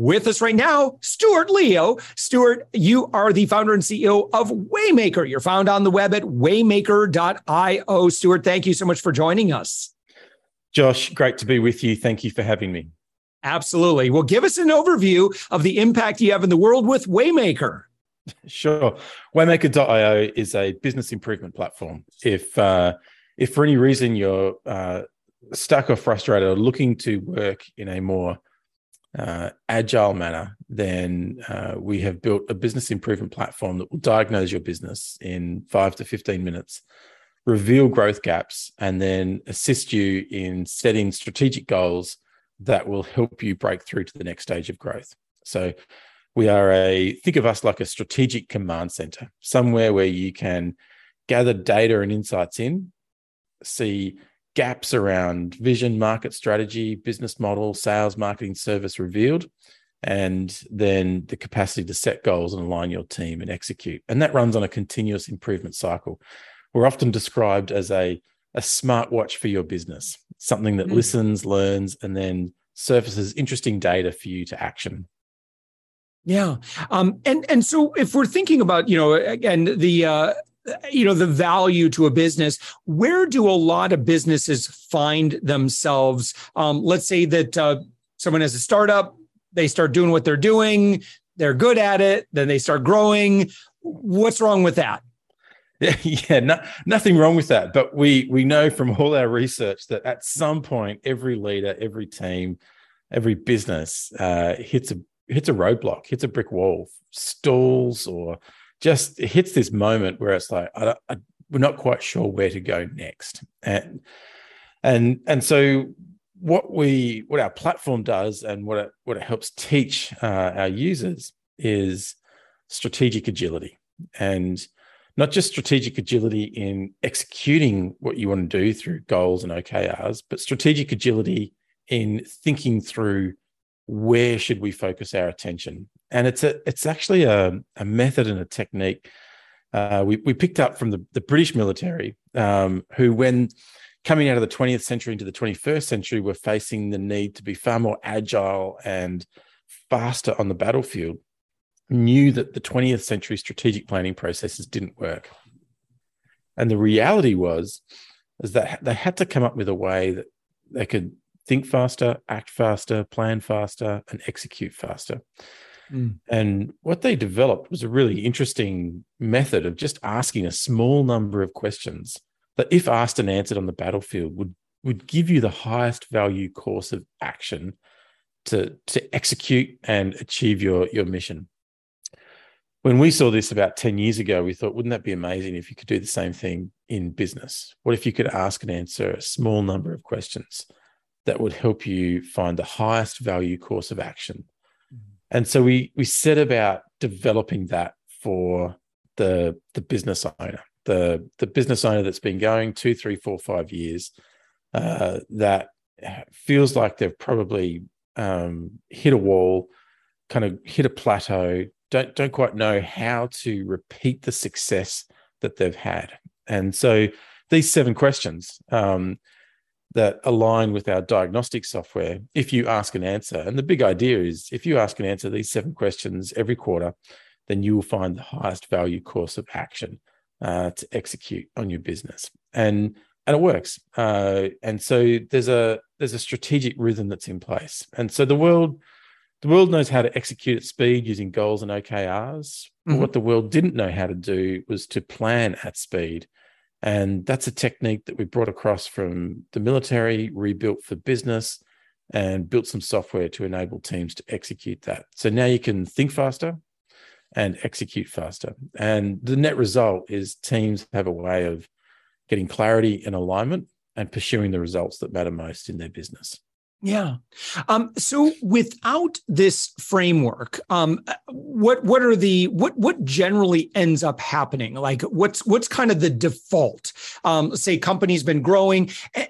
With us right now, Stuart Leo. Stuart, you are the founder and CEO of Waymaker. You're found on the web at waymaker.io. Stuart, thank you so much for joining us. Josh, great to be with you. Thank you for having me. Absolutely. Well, give us an overview of the impact you have in the world with Waymaker. Sure. Waymaker.io is a business improvement platform. If uh, if for any reason you're uh, stuck or frustrated or looking to work in a more uh, agile manner, then uh, we have built a business improvement platform that will diagnose your business in five to 15 minutes, reveal growth gaps, and then assist you in setting strategic goals that will help you break through to the next stage of growth. So, we are a think of us like a strategic command center, somewhere where you can gather data and insights in, see gaps around vision, market strategy, business model, sales, marketing, service revealed, and then the capacity to set goals and align your team and execute. And that runs on a continuous improvement cycle. We're often described as a, a smart watch for your business, something that mm. listens, learns, and then surfaces interesting data for you to action. Yeah. Um, and and so if we're thinking about, you know, again, the uh, you know the value to a business where do a lot of businesses find themselves? Um, let's say that uh, someone has a startup they start doing what they're doing they're good at it then they start growing. What's wrong with that? Yeah, no, nothing wrong with that but we we know from all our research that at some point every leader every team every business uh, hits a hits a roadblock hits a brick wall stalls or just hits this moment where it's like I, I, we're not quite sure where to go next, and and and so what we what our platform does and what it what it helps teach uh, our users is strategic agility. And not just strategic agility in executing what you want to do through goals and OKRs, but strategic agility in thinking through where should we focus our attention and it's a it's actually a, a method and a technique uh, we, we picked up from the, the british military um, who when coming out of the 20th century into the 21st century were facing the need to be far more agile and faster on the battlefield knew that the 20th century strategic planning processes didn't work and the reality was is that they had to come up with a way that they could think faster, act faster, plan faster, and execute faster. Mm. And what they developed was a really interesting method of just asking a small number of questions that, if asked and answered on the battlefield, would, would give you the highest value course of action to, to execute and achieve your, your mission. When we saw this about 10 years ago, we thought, wouldn't that be amazing if you could do the same thing in business? What if you could ask and answer a small number of questions? that would help you find the highest value course of action. And so we we set about developing that for the the business owner, the the business owner that's been going two, three, four, five years, uh, that feels like they've probably um, hit a wall, kind of hit a plateau, don't don't quite know how to repeat the success that they've had. And so these seven questions um, that align with our diagnostic software if you ask and answer. And the big idea is if you ask and answer these seven questions every quarter, then you will find the highest value course of action uh, to execute on your business. And and it works. Uh, and so there's a there's a strategic rhythm that's in place. And so the world the world knows how to execute at speed using goals and OKRs. Mm-hmm. what the world didn't know how to do was to plan at speed And that's a technique that we brought across from the military, rebuilt for business, and built some software to enable teams to execute that. So now you can think faster and execute faster. And the net result is teams have a way of getting clarity and alignment and pursuing the results that matter most in their business. Yeah. Um, so without this framework, um, what what are the what what generally ends up happening? Like what's what's kind of the default? Um, say company's been growing. Eh,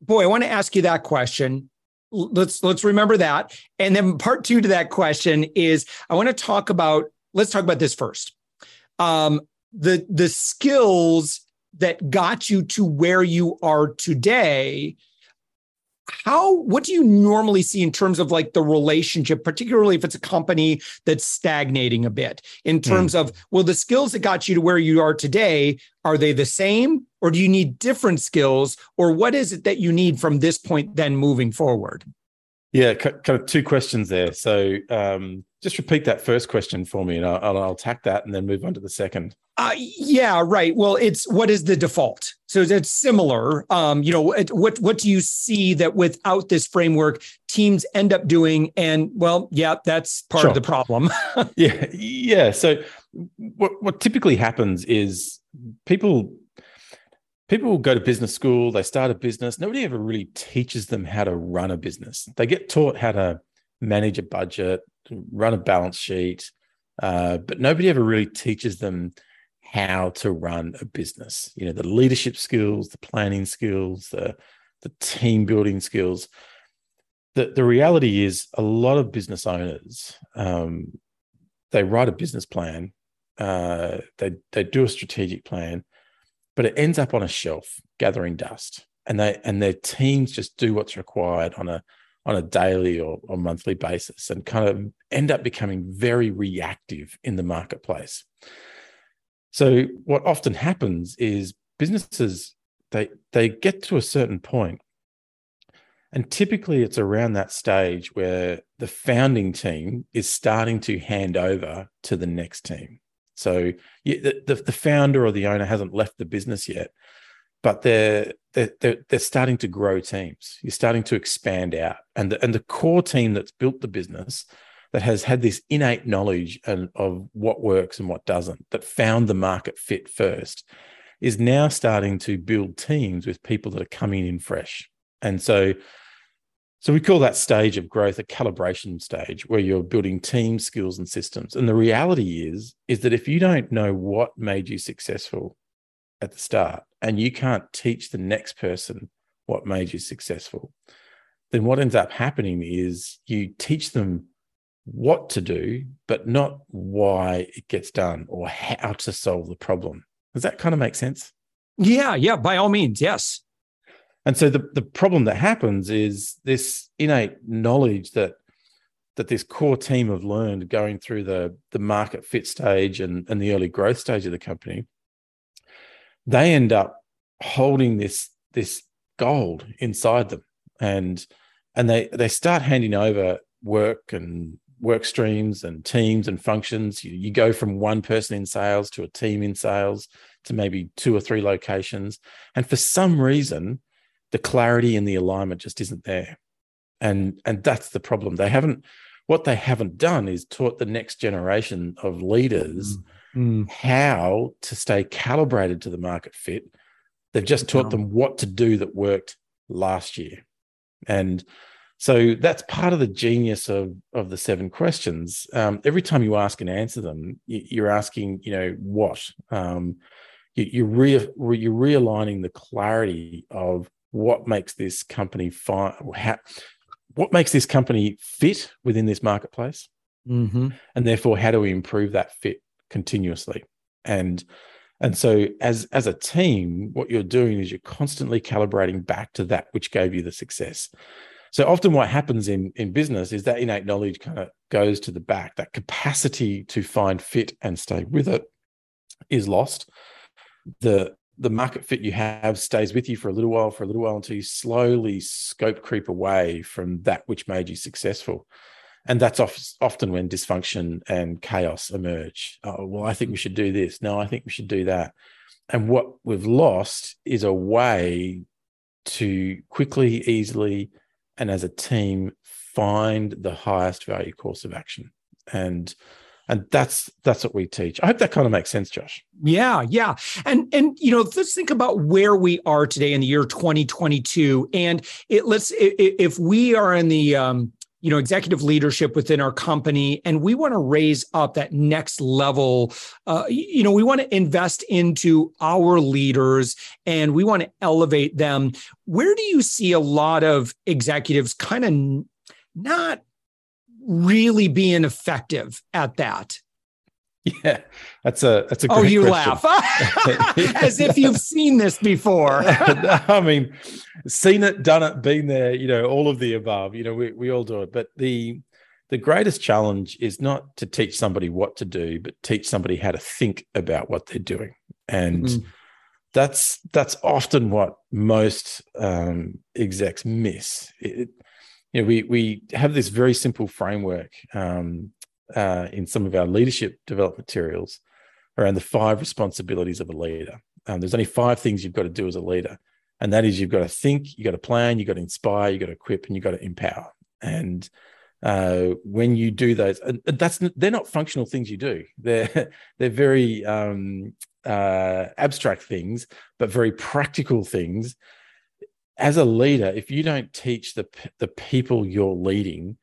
boy, I want to ask you that question. Let's let's remember that. And then part two to that question is I want to talk about. Let's talk about this first. Um, the the skills that got you to where you are today how what do you normally see in terms of like the relationship particularly if it's a company that's stagnating a bit in hmm. terms mm. of well the skills that got you to where you are today are they the same or do you need different skills or what is it that you need from this point then moving forward yeah kind of two questions there so um, just repeat that first question for me and I'll, I'll tack that and then move on to the second uh, yeah, right. Well, it's what is the default? So it's similar. Um, you know, what what do you see that without this framework, teams end up doing? And well, yeah, that's part sure. of the problem. yeah, yeah. So what what typically happens is people people go to business school, they start a business. Nobody ever really teaches them how to run a business. They get taught how to manage a budget, run a balance sheet, uh, but nobody ever really teaches them how to run a business. You know, the leadership skills, the planning skills, the the team building skills. The the reality is, a lot of business owners um, they write a business plan, uh, they they do a strategic plan, but it ends up on a shelf gathering dust, and they and their teams just do what's required on a on a daily or, or monthly basis, and kind of end up becoming very reactive in the marketplace. So what often happens is businesses they they get to a certain point and typically it's around that stage where the founding team is starting to hand over to the next team. So the, the, the founder or the owner hasn't left the business yet, but they're, they're, they're, they're starting to grow teams. You're starting to expand out. And the, and the core team that's built the business that has had this innate knowledge and, of what works and what doesn't, that found the market fit first, is now starting to build teams with people that are coming in fresh. And so, so we call that stage of growth a calibration stage where you're building team skills and systems. And the reality is, is that if you don't know what made you successful at the start and you can't teach the next person what made you successful, then what ends up happening is you teach them what to do, but not why it gets done or how to solve the problem. Does that kind of make sense? Yeah, yeah, by all means, yes. And so the, the problem that happens is this innate knowledge that that this core team have learned going through the, the market fit stage and, and the early growth stage of the company, they end up holding this this gold inside them. And and they they start handing over work and work streams and teams and functions. You, you, go from one person in sales to a team in sales to maybe two or three locations. And for some reason, the clarity and the alignment just isn't there. And, and that's the problem. They haven't, what they haven't done is taught the next generation of leaders mm. how to stay calibrated to the market fit. They've just taught them what to do that worked last year. And so that's part of the genius of of the seven questions. Um, every time you ask and answer them, you, are asking, you know, what um, you, are re, you're realigning the clarity of what makes this company fine, what makes this company fit within this marketplace, mm-hmm. and therefore how do we improve that fit continuously and and so as as a team what you're doing is you're constantly calibrating back to that which gave you the success so often what happens in, in business is that innate knowledge kind of goes to the back. That capacity to find fit and stay with it is lost. The the market fit you have stays with you for a little while, for a little while until you slowly scope creep away from that which made you successful. And that's often when dysfunction and chaos emerge. Oh, well, I think we should do this. No, I think we should do that and what we've lost is a way to quickly, easily, and as a team find the highest value course of action. And and that's that's what we teach. I hope that kind of makes sense josh. Yeah yeah. And and you know let's think about where we are today in the year 2022 and it let's if we are in the um you know executive leadership within our company and we want to raise up that next level uh, you know we want to invest into our leaders and we want to elevate them where do you see a lot of executives kind of not really being effective at that yeah, that's a that's a. oh, you question. laugh as if you've seen this before. I mean, seen it, done it, been there. You know, all of the above. You know, we we all do it. But the the greatest challenge is not to teach somebody what to do, but teach somebody how to think about what they're doing. And mm-hmm. that's that's often what most um, execs miss. It, you know, we we have this very simple framework um, uh, in some of our leadership development materials around the five responsibilities of a leader. Um, there's only five things you've got to do as a leader, and that is you've got to think, you've got to plan, you've got to inspire, you've got to equip, and you've got to empower. And uh, when you do those, that's they're not functional things you do. They're they're very um, uh, abstract things, but very practical things. As a leader, if you don't teach the the people you're leading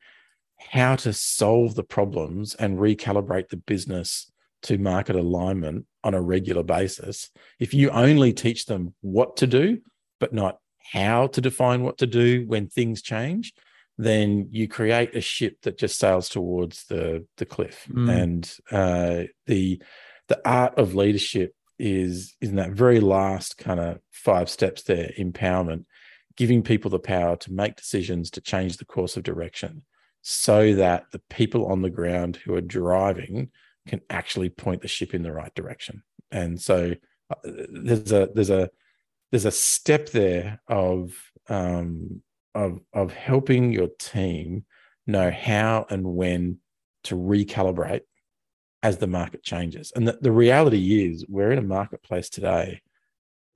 how to solve the problems and recalibrate the business to market alignment on a regular basis. If you only teach them what to do, but not how to define what to do when things change, then you create a ship that just sails towards the the cliff. Mm. And uh, the the art of leadership is in that very last kind of five steps there, empowerment, giving people the power to make decisions to change the course of direction so that the people on the ground who are driving can actually point the ship in the right direction. And so uh, there's a there's a there's a step there of um, of of helping your team know how and when to recalibrate as the market changes. And the, the reality is we're in a marketplace today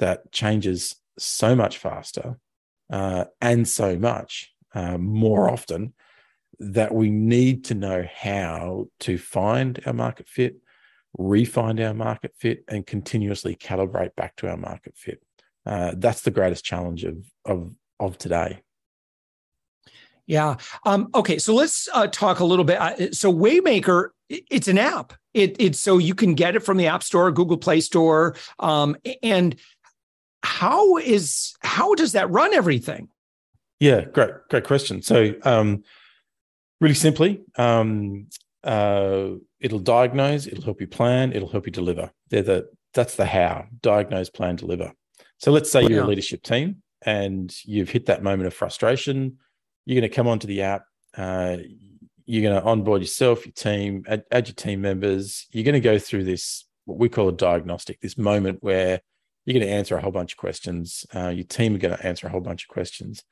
that changes so much faster uh, and so much uh, more often that we need to know how to find our market fit, refine our market fit, and continuously calibrate back to our market fit. Uh, that's the greatest challenge of of of today. Yeah. Um, okay. So let's uh, talk a little bit. Uh, so Waymaker, it's an app. It, it's so you can get it from the App Store, Google Play Store, um, and how is how does that run everything? Yeah, great, great question. So um, really simply, um, uh, it'll diagnose, it'll help you plan, it'll help you deliver. They're the that's the how diagnose, plan, deliver. So let's say you're a leadership team and you've hit that moment of frustration. You're going to come onto the app. Uh, you're going to onboard yourself, your team, add, add your team members. You're going to go through this what we call a diagnostic. This moment where you're going to answer a whole bunch of questions. Uh, your team are going to answer a whole bunch of questions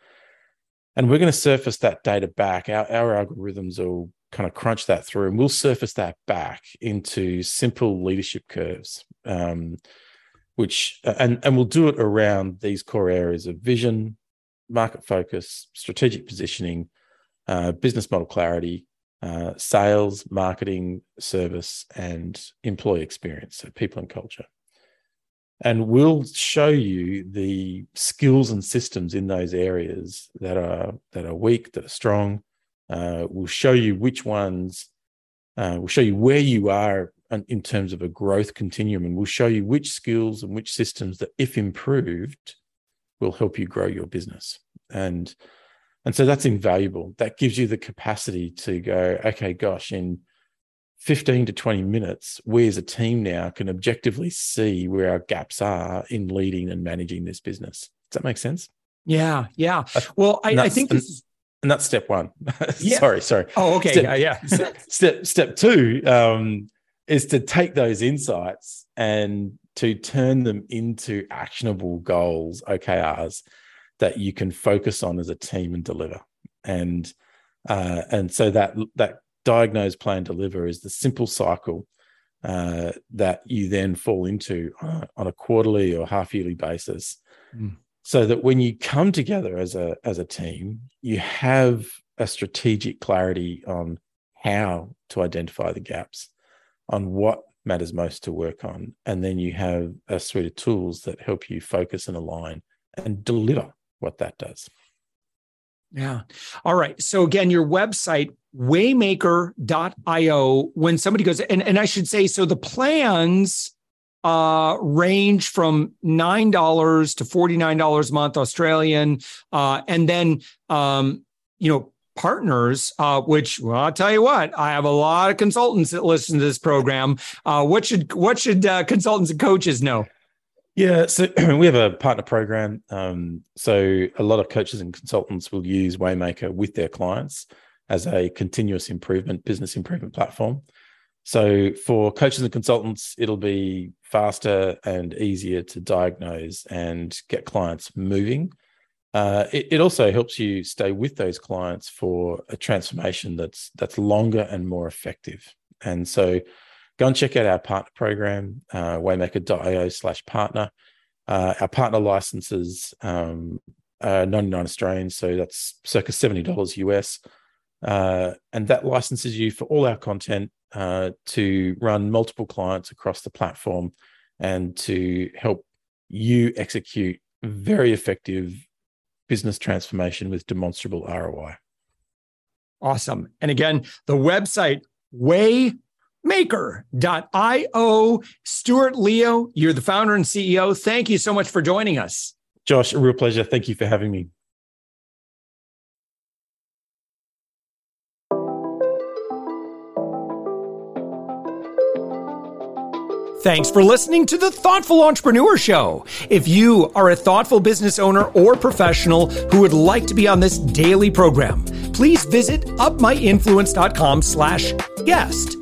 and we're going to surface that data back. Our, our algorithms will kind of crunch that through, and we'll surface that back into simple leadership curves, um, which and and we'll do it around these core areas of vision, market focus, strategic positioning, uh, business model clarity, uh, sales, marketing, service, and employee experience, so people and culture and we'll show you the skills and systems in those areas that are that are weak that are strong. Uh, we'll show you which ones uh, we'll show you where you are in terms of a growth continuum and we'll show you which skills and which systems that if improved will help you grow your business. And and so that's invaluable. That gives you the capacity to go okay gosh in 15 to 20 minutes, we as a team now can objectively see where our gaps are in leading and managing this business. Does that make sense? Yeah. Yeah. Uh, well, I, I think this is. And that's step one. Yeah. sorry, sorry. Oh, okay. Step, yeah, yeah. step step two um, is to take those insights and to turn them into actionable goals, OKRs that you can focus on as a team and deliver. And uh, and so that that diagnose, plan, deliver is the simple cycle uh, that you then fall into uh, on a quarterly or half yearly basis. Mm. So that when you come together as a as a team, you have a strategic clarity on how to identify the gaps, on what matters most to work on, and then you have a suite of tools that help you focus and align and deliver what that does. Yeah. All right. So again, your website, waymaker.io, when somebody goes, and, and I should say, so the plans uh, range from $9 to $49 a month Australian. Uh, and then, um, you know, partners, uh, which well, I'll tell you what, I have a lot of consultants that listen to this program. Uh, what should what should uh, consultants and coaches know? Yeah, so we have a partner program. Um, so a lot of coaches and consultants will use Waymaker with their clients as a continuous improvement, business improvement platform. So for coaches and consultants, it'll be faster and easier to diagnose and get clients moving. Uh, it, it, also helps you stay with those clients for a transformation that's that's longer and more effective. And so go and check out our partner program, uh, waymaker.io slash partner. Uh, our partner licenses um, are 99 Australian, so that's circa $70 US. Uh, and that licenses you for all our content uh, to run multiple clients across the platform and to help you execute very effective business transformation with demonstrable ROI. Awesome. And again, the website, way maker.io. Stuart Leo, you're the founder and CEO. Thank you so much for joining us. Josh, a real pleasure. Thank you for having me. Thanks for listening to the Thoughtful Entrepreneur Show. If you are a thoughtful business owner or professional who would like to be on this daily program, please visit upmyinfluence.com slash guest.